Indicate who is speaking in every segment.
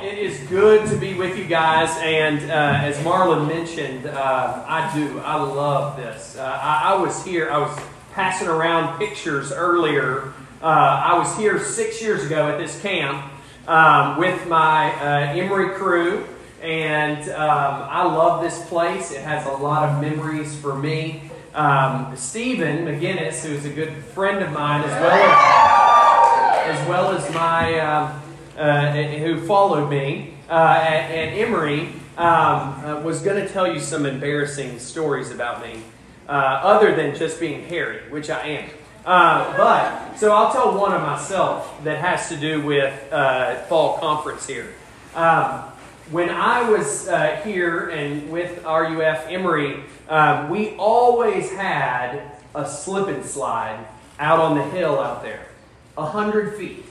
Speaker 1: It is good to be with you guys, and uh, as Marlon mentioned, uh, I do. I love this. Uh, I, I, was here. I was passing around pictures earlier. Uh, I was here six years ago at this camp um, with my uh, Emory crew, and um, I love this place. It has a lot of memories for me. Um, Stephen McGinnis, who's a good friend of mine, as well as, as well as my um, who followed me uh, at, at, Emory, um, uh, was going to tell you some embarrassing stories about me, uh, other than just being hairy, which I am. Uh, but, so I'll tell one of myself that has to do with fall conference here. Um, when I was here and with RUF Emory, um, we always had a slip and slide out on the hill out there, a hundred feet.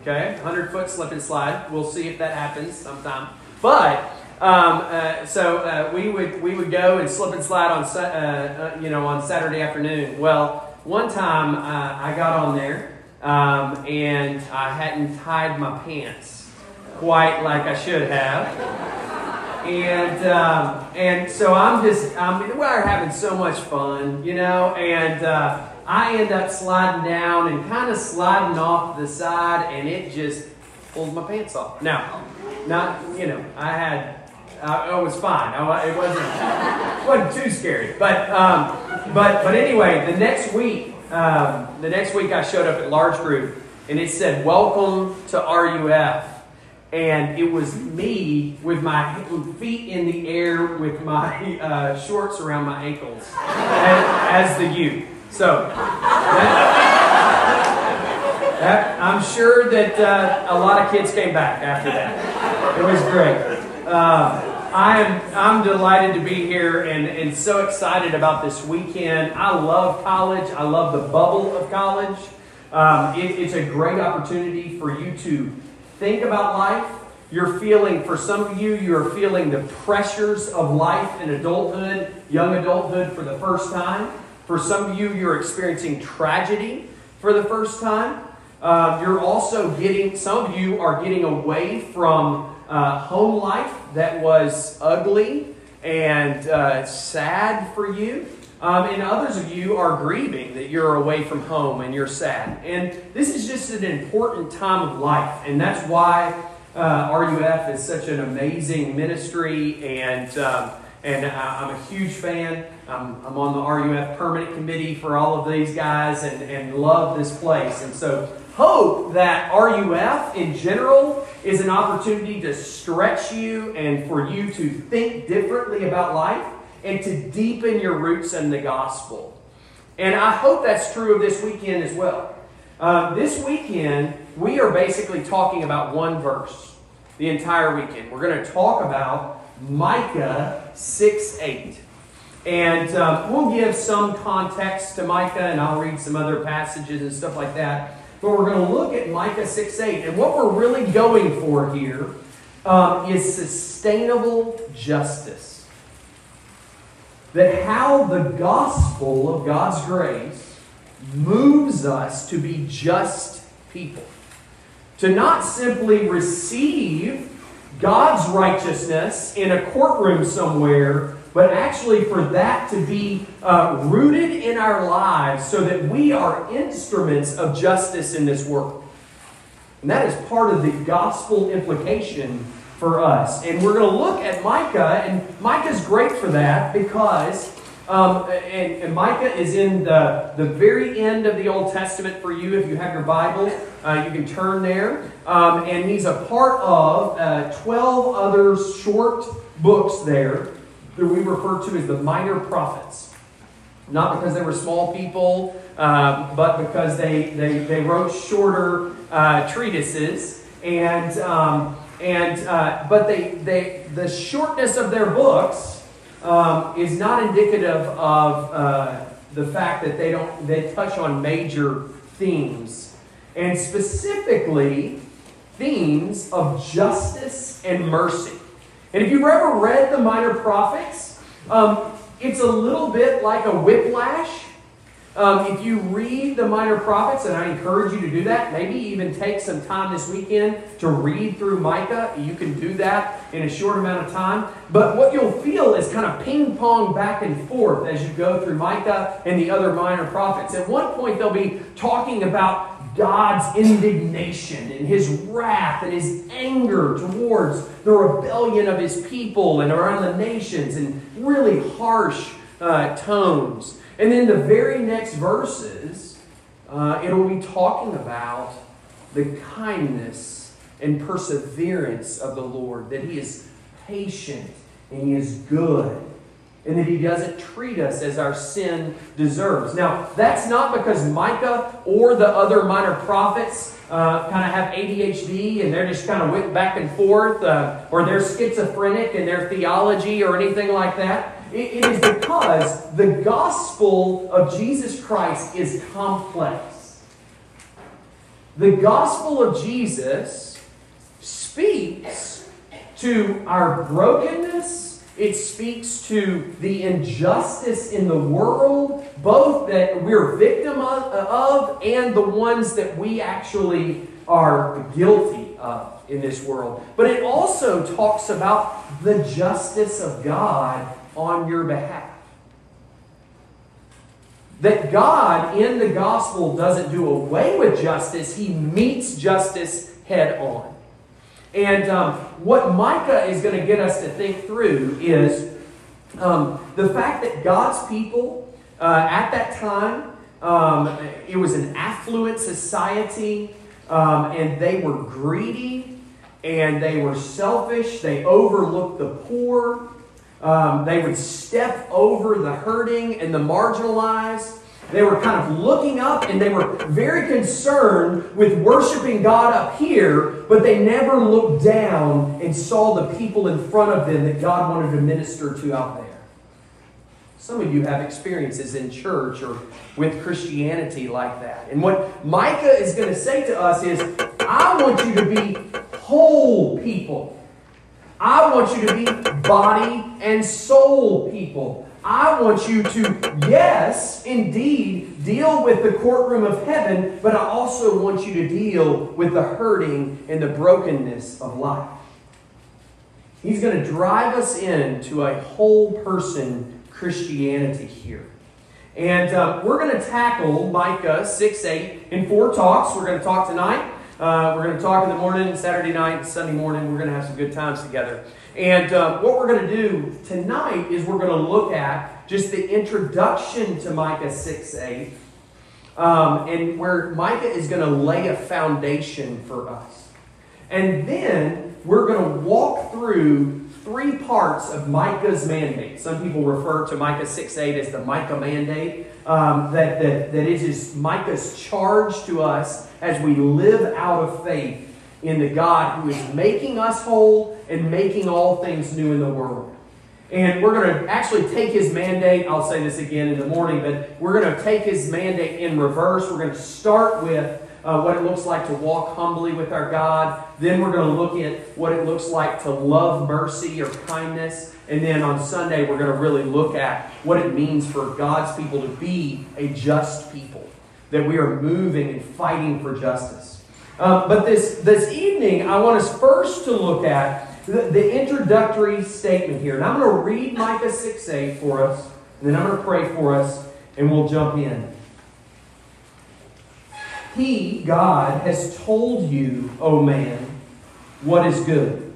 Speaker 1: Okay, 100 foot slip and slide. We'll see if that happens sometime. But um, uh, so uh, we would we would go and slip and slide on uh, uh, you know on Saturday afternoon. Well, one time uh, I got on there um, and I hadn't tied my pants quite like I should have. And um, and so I'm just I mean we're having so much fun, you know, and uh, I end up sliding down and kind of sliding off the side, and it just pulls my pants off. Now, not you know, I had I, it was fine. I, it wasn't wasn't too scary, but um, but but anyway, the next week, um, the next week I showed up at large group, and it said "Welcome to RUF." and it was me with my feet in the air with my uh, shorts around my ankles as, as the youth. So, that, that, I'm sure that uh, a lot of kids came back after that. It was great. Uh, I am I'm delighted to be here and, and so excited about this weekend. I love college. I love the bubble of college. Um, it, it's a great opportunity for you to think about life. You're feeling, for some of you, you're feeling the pressures of life in adulthood, young adulthood for the first time. For some of you, you're experiencing tragedy for the first time. Uh, you're also getting, some of you are getting away from uh, home life that was ugly and uh, sad for you. Um, and others of you are grieving that you're away from home and you're sad. And this is just an important time of life. And that's why uh, RUF is such an amazing ministry. And um, and I'm a huge fan. I'm, I'm on the RUF permanent committee for all of these guys and, and love this place. And so, hope that RUF in general is an opportunity to stretch you and for you to think differently about life and to deepen your roots in the gospel. And I hope that's true of this weekend as well. Uh, this weekend, we are basically talking about one verse the entire weekend. We're going to talk about Micah 6 8. And um, we'll give some context to Micah, and I'll read some other passages and stuff like that. But we're going to look at Micah 6 8. And what we're really going for here um, is sustainable justice. That how the gospel of God's grace moves us to be just people. To not simply receive God's righteousness in a courtroom somewhere, but actually for that to be uh, rooted in our lives so that we are instruments of justice in this world. And that is part of the gospel implication for us. And we're going to look at Micah, and Micah's great for that because um, and, and, Micah is in the, the very end of the Old Testament for you. If you have your Bible, uh, you can turn there. Um, and he's a part of uh, 12 other short books there we refer to as the minor prophets. Not because they were small people, um, but because they, they, they wrote shorter uh, treatises. And, um, and, uh, but they, they, the shortness of their books um, is not indicative of uh, the fact that they don't they touch on major themes, and specifically themes of justice and mercy. And if you've ever read the Minor Prophets, um, it's a little bit like a whiplash Um, if you read the minor prophets, and I encourage you to do that, maybe even take some time this weekend to read through Micah. You can do that in a short amount of time. But what you'll feel is kind of ping pong back and forth as you go through Micah and the other minor prophets. At one point, they'll be talking about God's indignation and his wrath and his anger towards the rebellion of his people and around the nations in really harsh uh, tones. And then the very next verses, uh, it'll be talking about the kindness and perseverance of the Lord, that He is patient and He is good, and that He doesn't treat us as our sin deserves. Now, that's not because Micah or the other minor prophets uh, kind of have ADHD and they're just kind of whipped back and forth, uh, or they're schizophrenic in their theology or anything like that it is because the gospel of Jesus Christ is complex. The gospel of Jesus speaks to our brokenness, it speaks to the injustice in the world, both that we're victim of, of and the ones that we actually are guilty of in this world. But it also talks about the justice of God on your behalf. That God in the gospel doesn't do away with justice, He meets justice head on. And um, what Micah is going to get us to think through is um, the fact that God's people uh, at that time, um, it was an affluent society, um, and they were greedy and they were selfish. They overlooked the poor. Um, they would step over the hurting and the marginalized. They were kind of looking up and they were very concerned with worshiping God up here, but they never looked down and saw the people in front of them that God wanted to minister to out there. Some of you have experiences in church or with Christianity like that. And what Micah is going to say to us is I want you to be whole people. I want you to be body and soul people. I want you to, yes, indeed, deal with the courtroom of heaven, but I also want you to deal with the hurting and the brokenness of life. He's going to drive us into a whole person Christianity here. And uh, we're going to tackle Micah 6 8 in four talks. We're going to talk tonight uh, we're going to talk in the morning, Saturday night, Sunday morning. We're going to have some good times together. And uh, what we're going to do tonight is we're going to look at just the introduction to Micah 6 8, um, and where Micah is going to lay a foundation for us. And then we're going to walk through three parts of Micah's mandate. Some people refer to Micah 6 8 as the Micah mandate. Um, that, that, that it is Micah's charge to us as we live out of faith in the God who is making us whole and making all things new in the world. And we're going to actually take his mandate. I'll say this again in the morning, but we're going to take his mandate in reverse. We're going to start with uh, what it looks like to walk humbly with our God. Then we're going to look at what it looks like to love mercy or kindness. And then on Sunday, we're going to really look at what it means for God's people to be a just people that we are moving and fighting for justice. Um, but this, this evening, I want us first to look at the, the introductory statement here. And I'm going to read Micah 6 8 for us, and then I'm going to pray for us, and we'll jump in. He, God, has told you, O man, what is good.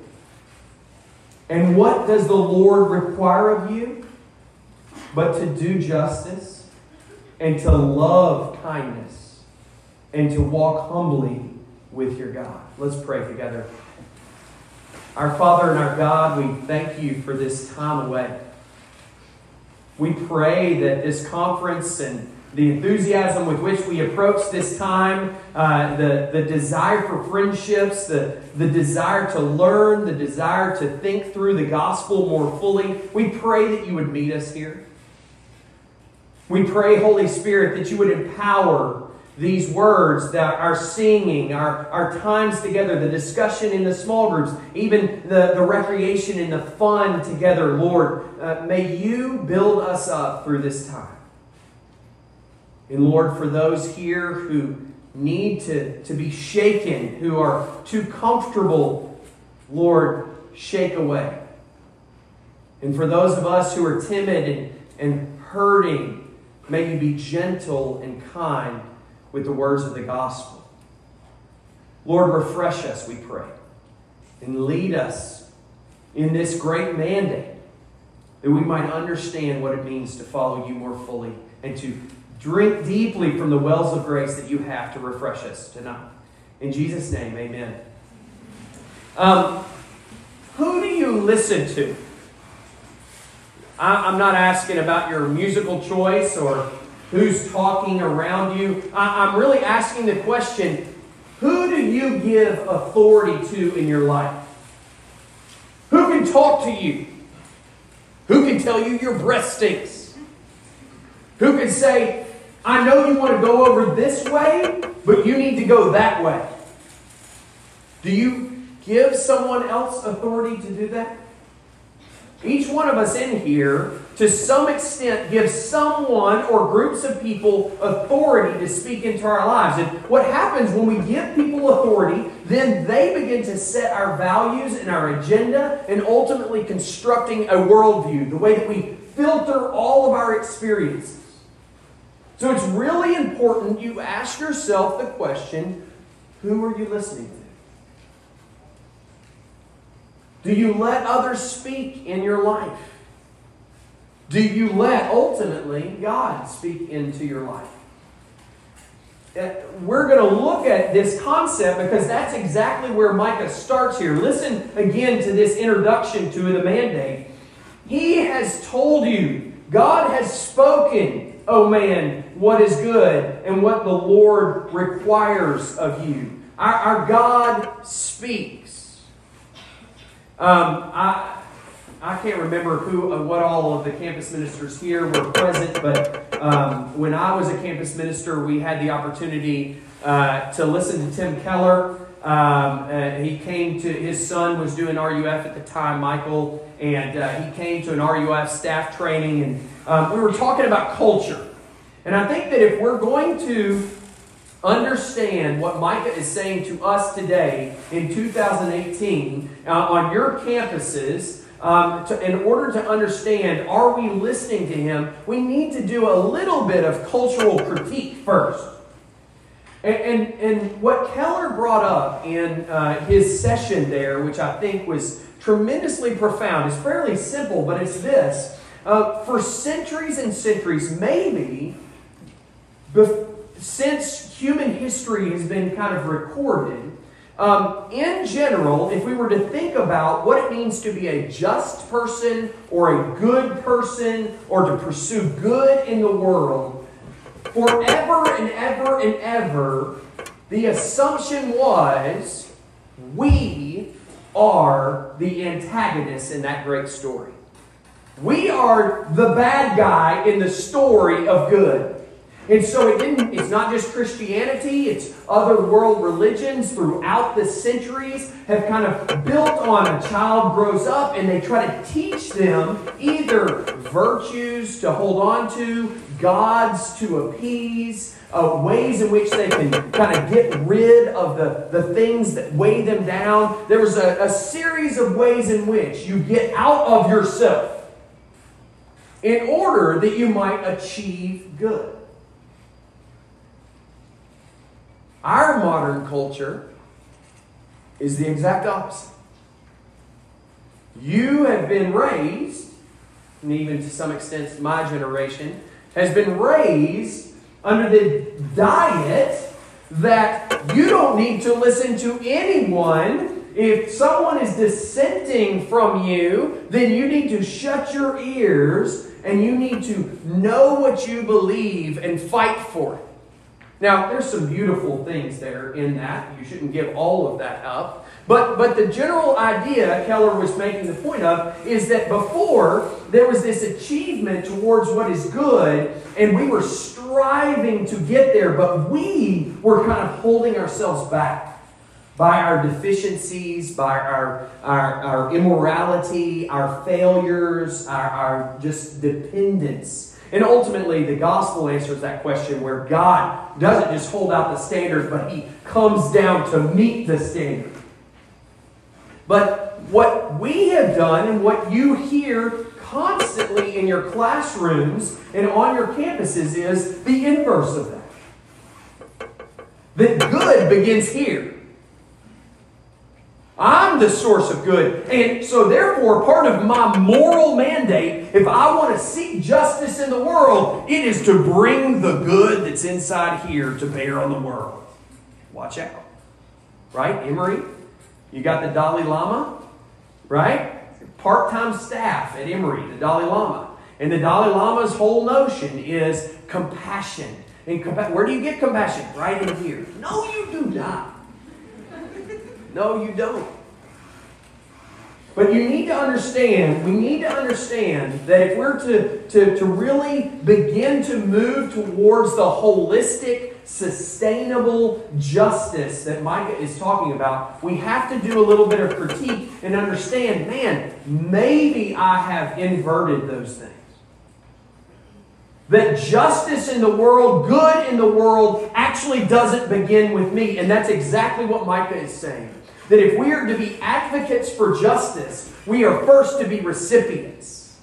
Speaker 1: And what does the Lord require of you? But to do justice and to love kindness and to walk humbly with your God. Let's pray together. Our Father and our God, we thank you for this time away. We pray that this conference and the enthusiasm with which we approach this time, uh, the, the desire for friendships, the, the desire to learn, the desire to think through the gospel more fully, we pray that you would meet us here. We pray, Holy Spirit, that you would empower these words, that our singing, our, our times together, the discussion in the small groups, even the, the recreation and the fun together, Lord. Uh, may you build us up through this time. And Lord, for those here who need to, to be shaken, who are too comfortable, Lord, shake away. And for those of us who are timid and, and hurting, may you be gentle and kind with the words of the gospel. Lord, refresh us, we pray, and lead us in this great mandate that we might understand what it means to follow you more fully and to drink deeply from the wells of grace that you have to refresh us tonight. In Jesus' name, amen. Um, who do you listen to? I, am not asking about your musical choice or who's talking around you. I, I'm really asking the question who do you give authority to in your life? Who can talk to you? Who can tell you your breath stinks? Who can say, I know you want to go over this way, but you need to go that way? Do you give someone else authority to do that? Each one of us in here, to some extent, gives someone or groups of people authority to speak into our lives. And what happens when we give people authority, then they begin to set our values and our agenda and ultimately constructing a worldview, the way that we filter all of our experiences. So it's really important you ask yourself the question who are you listening to? Do you let others speak in your life? Do you let ultimately God speak into your life? Uh, we're going to look at this concept because that's exactly where Micah starts here. Listen again to this introduction to the mandate. He has told you, God has spoken, O oh man, what is good and what the Lord requires of you. Our, our God speaks. Um, I, I can't remember who, what all of the campus ministers here were present, but um, when I was a campus minister, we had the opportunity uh, to listen to Tim Keller. Um, uh, he came to his son was doing RUF at the time, Michael, and uh, he came to an RUF staff training, and um, we were talking about culture. And I think that if we're going to understand what Micah is saying to us today in 2018 uh, on your campuses. Um, to, in order to understand, are we listening to him? We need to do a little bit of cultural critique first. And, and, and what Keller brought up in uh, his session there, which I think was tremendously profound, is fairly simple, but it's this. Uh, for centuries and centuries, maybe since human history has been kind of recorded, um, in general, if we were to think about what it means to be a just person or a good person or to pursue good in the world, forever and ever and ever, the assumption was we are the antagonists in that great story. We are the bad guy in the story of good. And so it didn't, it's not just Christianity, it's other world religions throughout the centuries have kind of built on a child grows up and they try to teach them either virtues to hold on to, gods to appease, uh, ways in which they can kind of get rid of the, the things that weigh them down. There was a, a series of ways in which you get out of yourself in order that you might achieve good. Our modern culture is the exact opposite. You have been raised, and even to some extent my generation, has been raised under the diet that you don't need to listen to anyone. If someone is dissenting from you, then you need to shut your ears and you need to know what you believe and fight for it. Now, there's some beautiful things there in that. You shouldn't give all of that up. But, but the general idea Keller was making the point of is that before there was this achievement towards what is good, and we were striving to get there, but we were kind of holding ourselves back by our deficiencies, by our, our, our immorality, our failures, our, our just dependence And ultimately, the gospel answers that question where God doesn't just hold out the standard, but He comes down to meet the standard. But what we have done and what you hear constantly in your classrooms and on your campuses is the inverse of that. That good begins here. I'm the source of good. And so, therefore, part of my moral mandate, if I want to seek justice in the world, it is to bring the good that's inside here to bear on the world. Watch out. Right? Emory? You got the Dalai Lama? Right? Part time staff at Emory, the Dalai Lama. And the Dalai Lama's whole notion is compassion. And compa- where do you get compassion? Right in here. No, you do not. No, you don't. But you need to understand, we need to understand that if we're to, to, to really begin to move towards the holistic, sustainable justice that Micah is talking about, we have to do a little bit of critique and understand man, maybe I have inverted those things. That justice in the world, good in the world, actually doesn't begin with me. And that's exactly what Micah is saying that if we are to be advocates for justice, we are first to be recipients.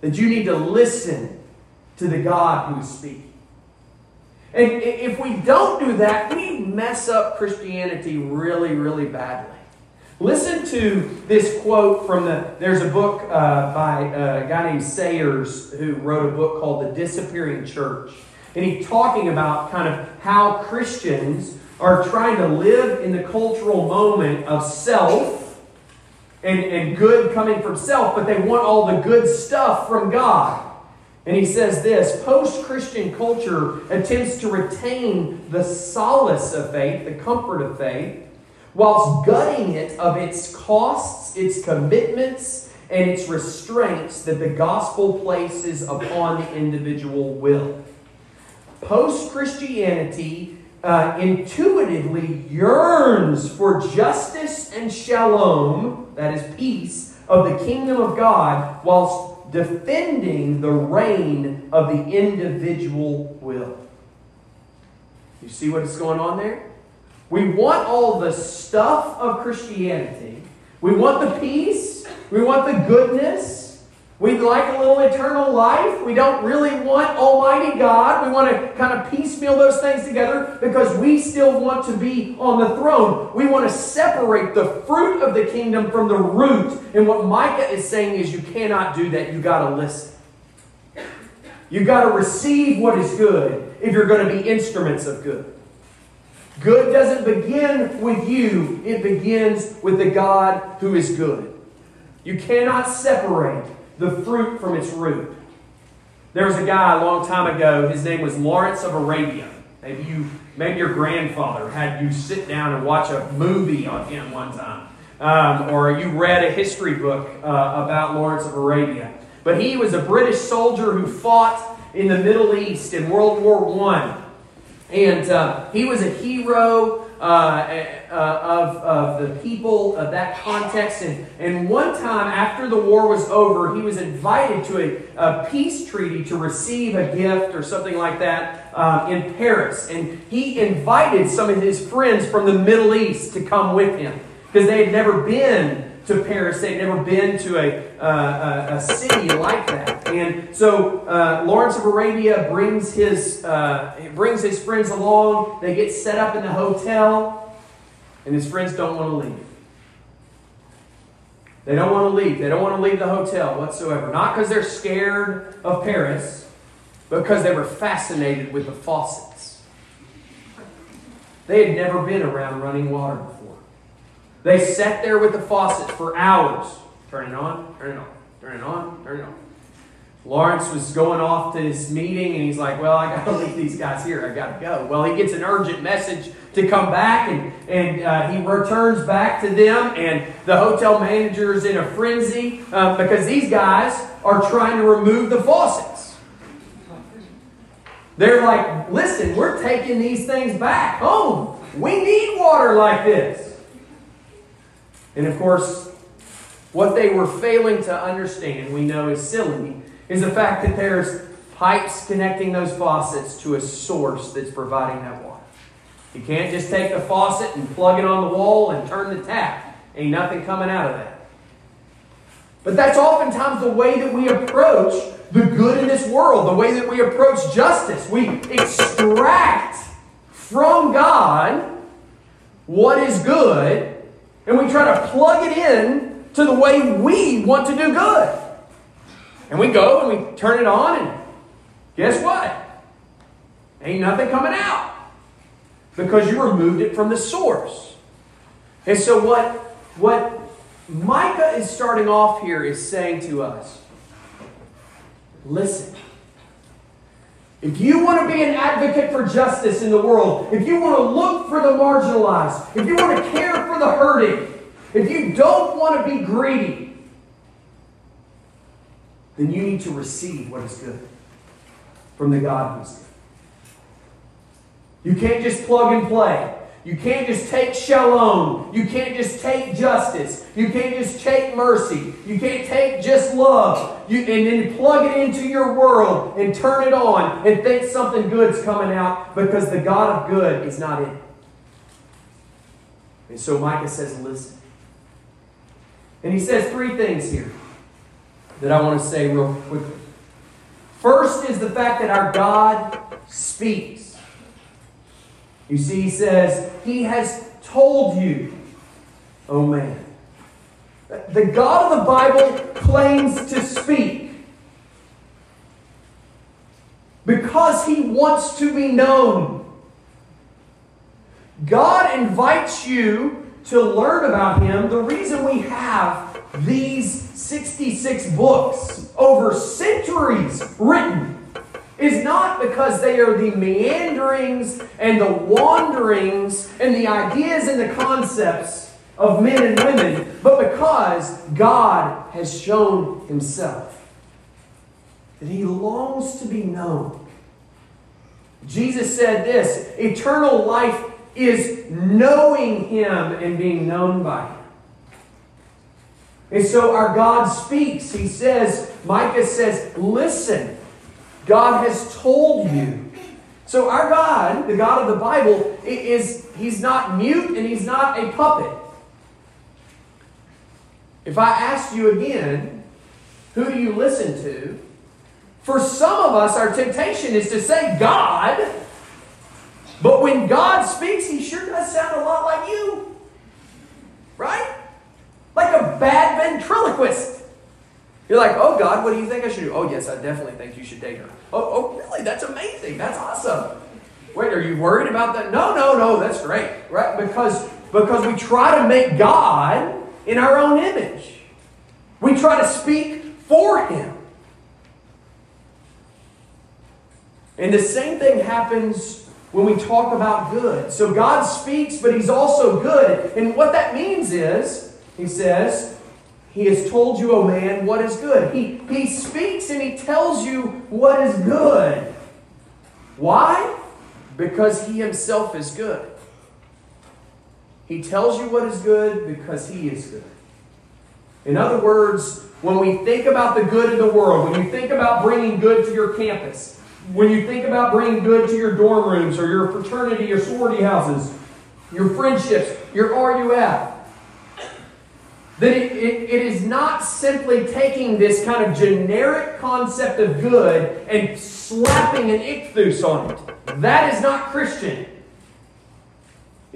Speaker 1: That you need to listen to the God who is speaking. And if we don't do that, we mess up Christianity really, really badly. Listen to this quote from the. There's a book uh, by a guy named Sayers who wrote a book called The Disappearing Church. And he's talking about kind of how Christians are trying to live in the cultural moment of self and, and good coming from self, but they want all the good stuff from God. And he says this post Christian culture attempts to retain the solace of faith, the comfort of faith, whilst gutting it of its costs, its commitments, and its restraints that the gospel places upon the individual will. Post Christianity uh, intuitively yearns for justice and shalom, that is peace, of the kingdom of God, whilst defending the reign of the individual will. You see what is going on there? We want all the stuff of Christianity. We want the peace. We want the goodness. We'd like a little eternal life. We don't really want Almighty God. We want to kind of piecemeal those things together because we still want to be on the throne. We want to separate the fruit of the kingdom from the root. And what Micah is saying is you cannot do that. You got to listen. You got to receive what is good if you're going to be instruments of good. Good doesn't begin with you, it begins with the God who is good. You cannot separate the fruit from its root. There was a guy a long time ago, his name was Lawrence of Arabia. Maybe you maybe your grandfather had you sit down and watch a movie on him one time. Um, or you read a history book uh, about Lawrence of Arabia. But he was a British soldier who fought in the Middle East in World War I. And uh, he was a hero uh, uh, of, of the people of that context. And, and one time after the war was over, he was invited to a, a peace treaty to receive a gift or something like that um, in Paris. And he invited some of his friends from the Middle East to come with him because they had never been to Paris. They'd never been to a, uh, a, city like that. And so uh, Lawrence of Arabia brings his, uh, brings his friends along. They get set up in the hotel, and his friends don't want to leave. They don't want to leave. They don't want to leave the hotel whatsoever. Not because they're scared of Paris, but because they were fascinated with the faucets. They had never been around running water. They sat there with the faucet for hours. Turn it on, turn it on, turn it on, turn it on. Lawrence was going off to his meeting and he's like, Well, I got to leave these guys here. I got to go. Well, he gets an urgent message to come back and, and uh, he returns back to them. And the hotel manager is in a frenzy uh, because these guys are trying to remove the faucets. They're like, Listen, we're taking these things back home. We need water like this. And of course, what they were failing to understand, we know is silly, is the fact that there's pipes connecting those faucets to a source that's providing that water. You can't just take the faucet and plug it on the wall and turn the tap. Ain't nothing coming out of that. But that's oftentimes the way that we approach the good in this world, the way that we approach justice. We extract from God what is good, and we try to plug it in to the way we want to do good. And we go and we turn it on, and guess what? Ain't nothing coming out because you removed it from the source. And so, what, what Micah is starting off here is saying to us listen. If you want to be an advocate for justice in the world, if you want to look for the marginalized, if you want to care for the hurting, if you don't want to be greedy, then you need to receive what is good from the God who is good. You can't just plug and play. You can't just take shalom. You can't just take justice. You can't just take mercy. You can't take just love. You, and then plug it into your world and turn it on and think something good's coming out because the God of good is not in it. And so Micah says, listen. And he says three things here that I want to say real quickly. First is the fact that our God speaks. You see, he says, He has told you, oh man. The God of the Bible claims to speak because He wants to be known. God invites you to learn about Him. The reason we have these 66 books over centuries written is not because they are the meanderings and the wanderings and the ideas and the concepts of men and women, but because God has shown Himself. That He longs to be known. Jesus said this eternal life is knowing Him and being known by Him. And so our God speaks. He says, Micah says, listen. God has told you. So our God, the God of the Bible, is he's not mute and he's not a puppet. If I asked you again, who do you listen to? For some of us, our temptation is to say God, but when God speaks, he sure does sound a lot like you. Right? Like a bad ventriloquist. You're like, oh God, what do you think I should do? Oh yes, I definitely think you should date her. Oh, oh really? That's amazing. That's awesome. Wait, are you worried about that? No, no, no, that's great. Right? Because because we try to make God in our own image. We try to speak for him. And the same thing happens when we talk about good. So God speaks, but he's also good. And what that means is, he says, he has told you, O oh man, what is good. He, he speaks and he tells you what is good. Why? Because he himself is good. He tells you what is good because he is good. In other words, when we think about the good in the world, when you think about bringing good to your campus, when you think about bringing good to your dorm rooms or your fraternity, your sorority houses, your friendships, your RUF, that it, it, it is not simply taking this kind of generic concept of good and slapping an ichthus on it. That is not Christian.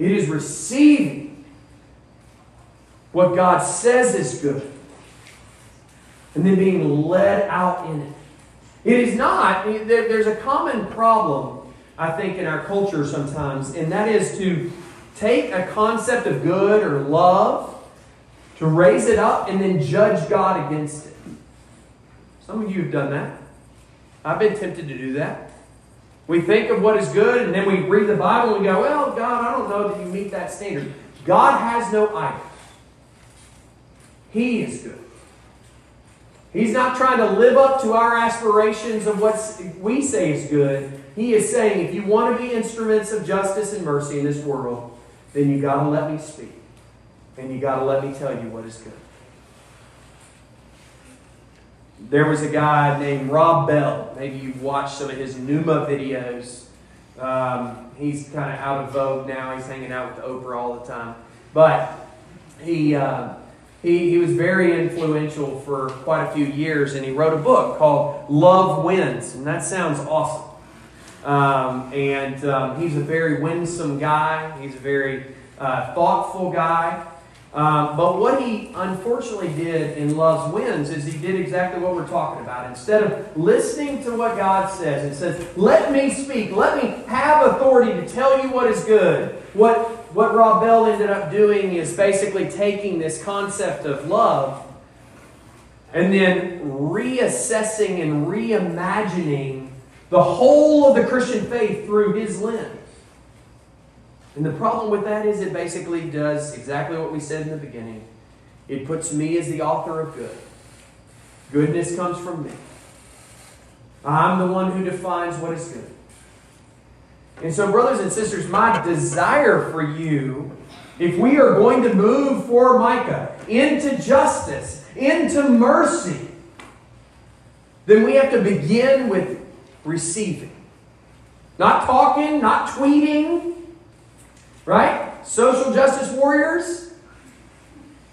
Speaker 1: It is receiving what God says is good and then being led out in it. It is not, there's a common problem, I think, in our culture sometimes, and that is to take a concept of good or love to raise it up and then judge God against it. Some of you have done that. I've been tempted to do that. We think of what is good and then we read the Bible and we go, well, God, I don't know that you meet that standard. God has no idols. He is good. He's not trying to live up to our aspirations of what we say is good. He is saying, if you want to be instruments of justice and mercy in this world, then you got to let me speak. And you got to let me tell you what is good. There was a guy named Rob Bell. Maybe you've watched some of his Nooma videos. Um, he's kind of out of vogue now. He's hanging out with Oprah all the time. But he, uh, he, he was very influential for quite a few years, and he wrote a book called Love Wins. And that sounds awesome. Um, and um, he's a very winsome guy, he's a very uh, thoughtful guy. Um, but what he unfortunately did in Love's Wins is he did exactly what we're talking about. Instead of listening to what God says and says, let me speak, let me have authority to tell you what is good, what, what Rob Bell ended up doing is basically taking this concept of love and then reassessing and reimagining the whole of the Christian faith through his lens. And the problem with that is it basically does exactly what we said in the beginning. It puts me as the author of good. Goodness comes from me. I'm the one who defines what is good. And so, brothers and sisters, my desire for you, if we are going to move for Micah into justice, into mercy, then we have to begin with receiving. Not talking, not tweeting, right? Social justice warriors,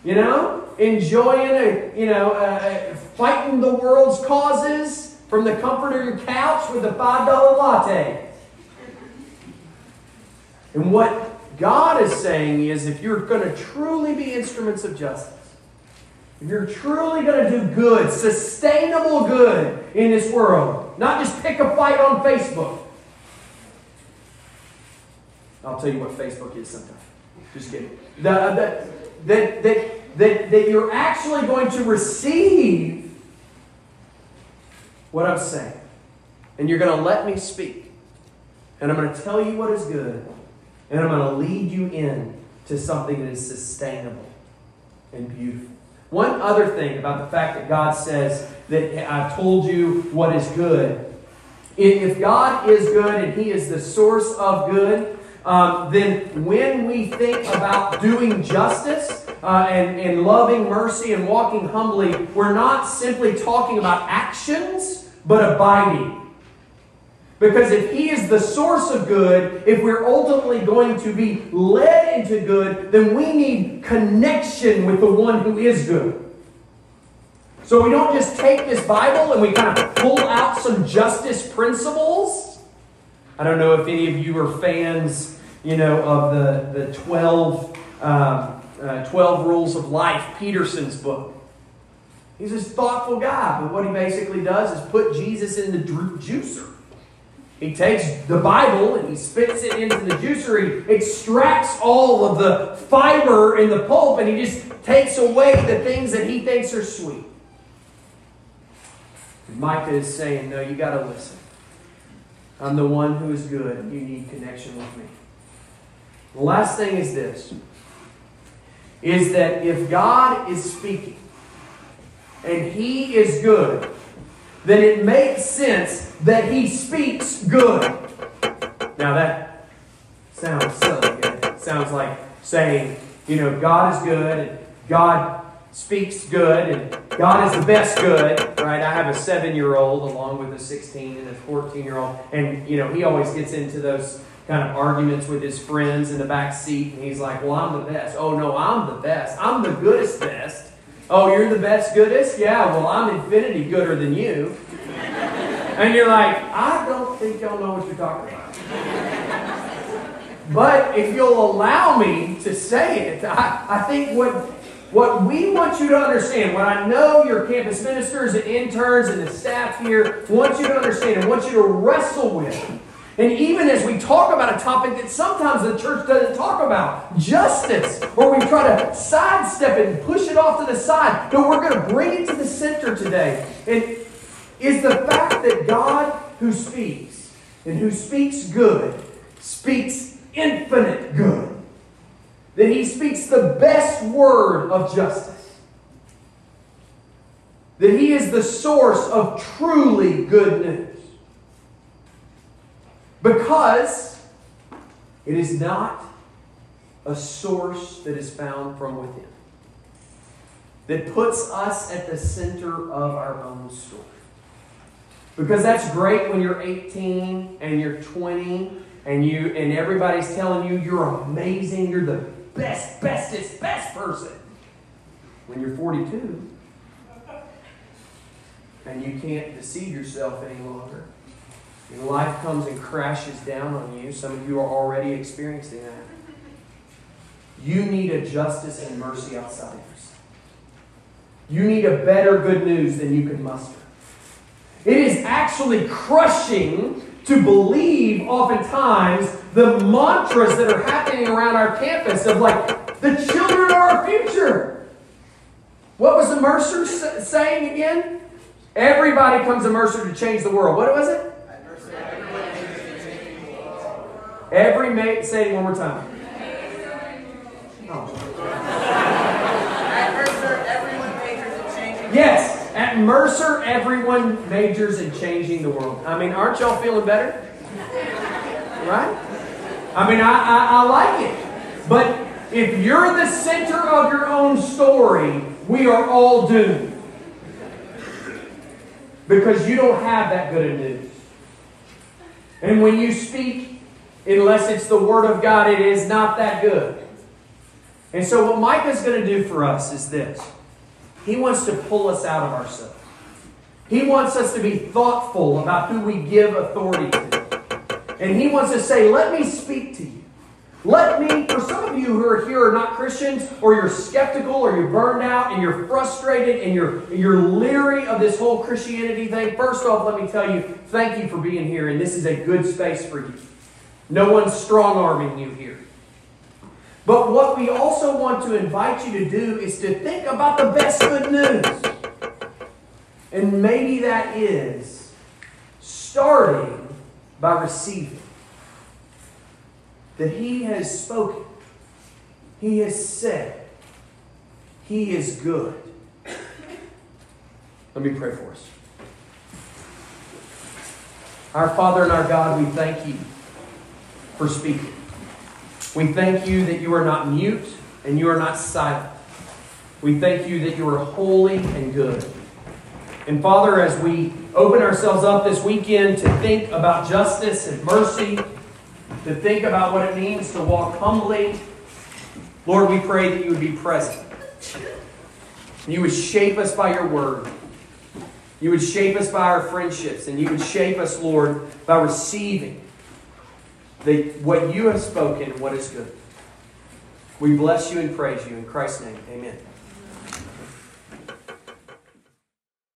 Speaker 1: you know, enjoying a, you know, uh, fighting the world's causes from the comfort of your couch with a $5 latte. And what God is saying is if you're going to truly be instruments of justice, if you're truly going to do good, sustainable good in this world, not just pick a fight on Facebook, I'll tell you what Facebook is sometime. Just kidding. That, uh, that, that, that, that, that you're actually going to receive what I'm saying. And you're going to let me speak. And I'm going to tell you what is good. And I'm going to lead you in to something that is sustainable and beautiful. One other thing about the fact that God says that I've told you what is good. If God is good and He is the source of good, um, then when we think about doing justice uh, and, and loving mercy and walking humbly, we're not simply talking about actions, but abiding. Because if He is the source of good, if we're ultimately going to be led into good, then we need connection with the one who is good. So we don't just take this Bible and we kind of pull out some justice principles. I don't know if any of you are fans, you know, of the, the 12, um, uh, 12 Rules of Life, Peterson's book. He's this thoughtful guy, but what he basically does is put Jesus in the juicer. He takes the Bible and he spits it into the juicer. He extracts all of the fiber in the pulp and he just takes away the things that he thinks are sweet. Micah is saying, No, you got to listen. I'm the one who is good. You need connection with me. The last thing is this is that if God is speaking and He is good, then it makes sense that he speaks good. Now that sounds silly. It sounds like saying, you know, God is good God speaks good and God is the best good, right? I have a seven year old along with a 16 and a 14 year old, and, you know, he always gets into those kind of arguments with his friends in the back seat, and he's like, well, I'm the best. Oh, no, I'm the best. I'm the goodest best. Oh, you're the best, goodest? Yeah, well, I'm infinity gooder than you. And you're like, I don't think y'all know what you're talking about. but if you'll allow me to say it, I, I think what, what we want you to understand, what I know your campus ministers and interns and the staff here want you to understand and want you to wrestle with and even as we talk about a topic that sometimes the church doesn't talk about, justice, or we try to sidestep it and push it off to the side, but we're going to bring it to the center today. And is the fact that God who speaks and who speaks good speaks infinite good. That he speaks the best word of justice. That he is the source of truly good news. Because it is not a source that is found from within. that puts us at the center of our own story. Because that's great when you're 18 and you're 20 and you and everybody's telling you you're amazing, you're the best, bestest, best person. When you're 42 and you can't deceive yourself any longer. And life comes and crashes down on you. Some of you are already experiencing that. You need a justice and mercy outside of yourself. You need a better good news than you can muster. It is actually crushing to believe, oftentimes, the mantras that are happening around our campus of like, the children are our future. What was the Mercer saying again? Everybody comes to Mercer to change the world. What was it? Every mate, say it one more time. Oh. Yes, at Mercer, everyone majors in changing the world. I mean, aren't y'all feeling better? Right? I mean, I, I, I like it. But if you're the center of your own story, we are all doomed. Because you don't have that good of news. And when you speak, unless it's the Word of God, it is not that good. And so, what Micah's going to do for us is this He wants to pull us out of ourselves. He wants us to be thoughtful about who we give authority to. And He wants to say, Let me speak to you. Let me, for some of you who are here are not Christians, or you're skeptical, or you're burned out, and you're frustrated, and you're, you're leery of this whole Christianity thing, first off, let me tell you, thank you for being here, and this is a good space for you. No one's strong arming you here. But what we also want to invite you to do is to think about the best good news. And maybe that is starting by receiving that He has spoken, He has said, He is good. Let me pray for us. Our Father and our God, we thank you for speaking. We thank you that you are not mute and you are not silent. We thank you that you are holy and good. And Father, as we open ourselves up this weekend to think about justice and mercy, to think about what it means to walk humbly, Lord, we pray that you would be present. You would shape us by your word. You would shape us by our friendships. And you would shape us, Lord, by receiving the, what you have spoken, and what is good. We bless you and praise you. In Christ's name, amen.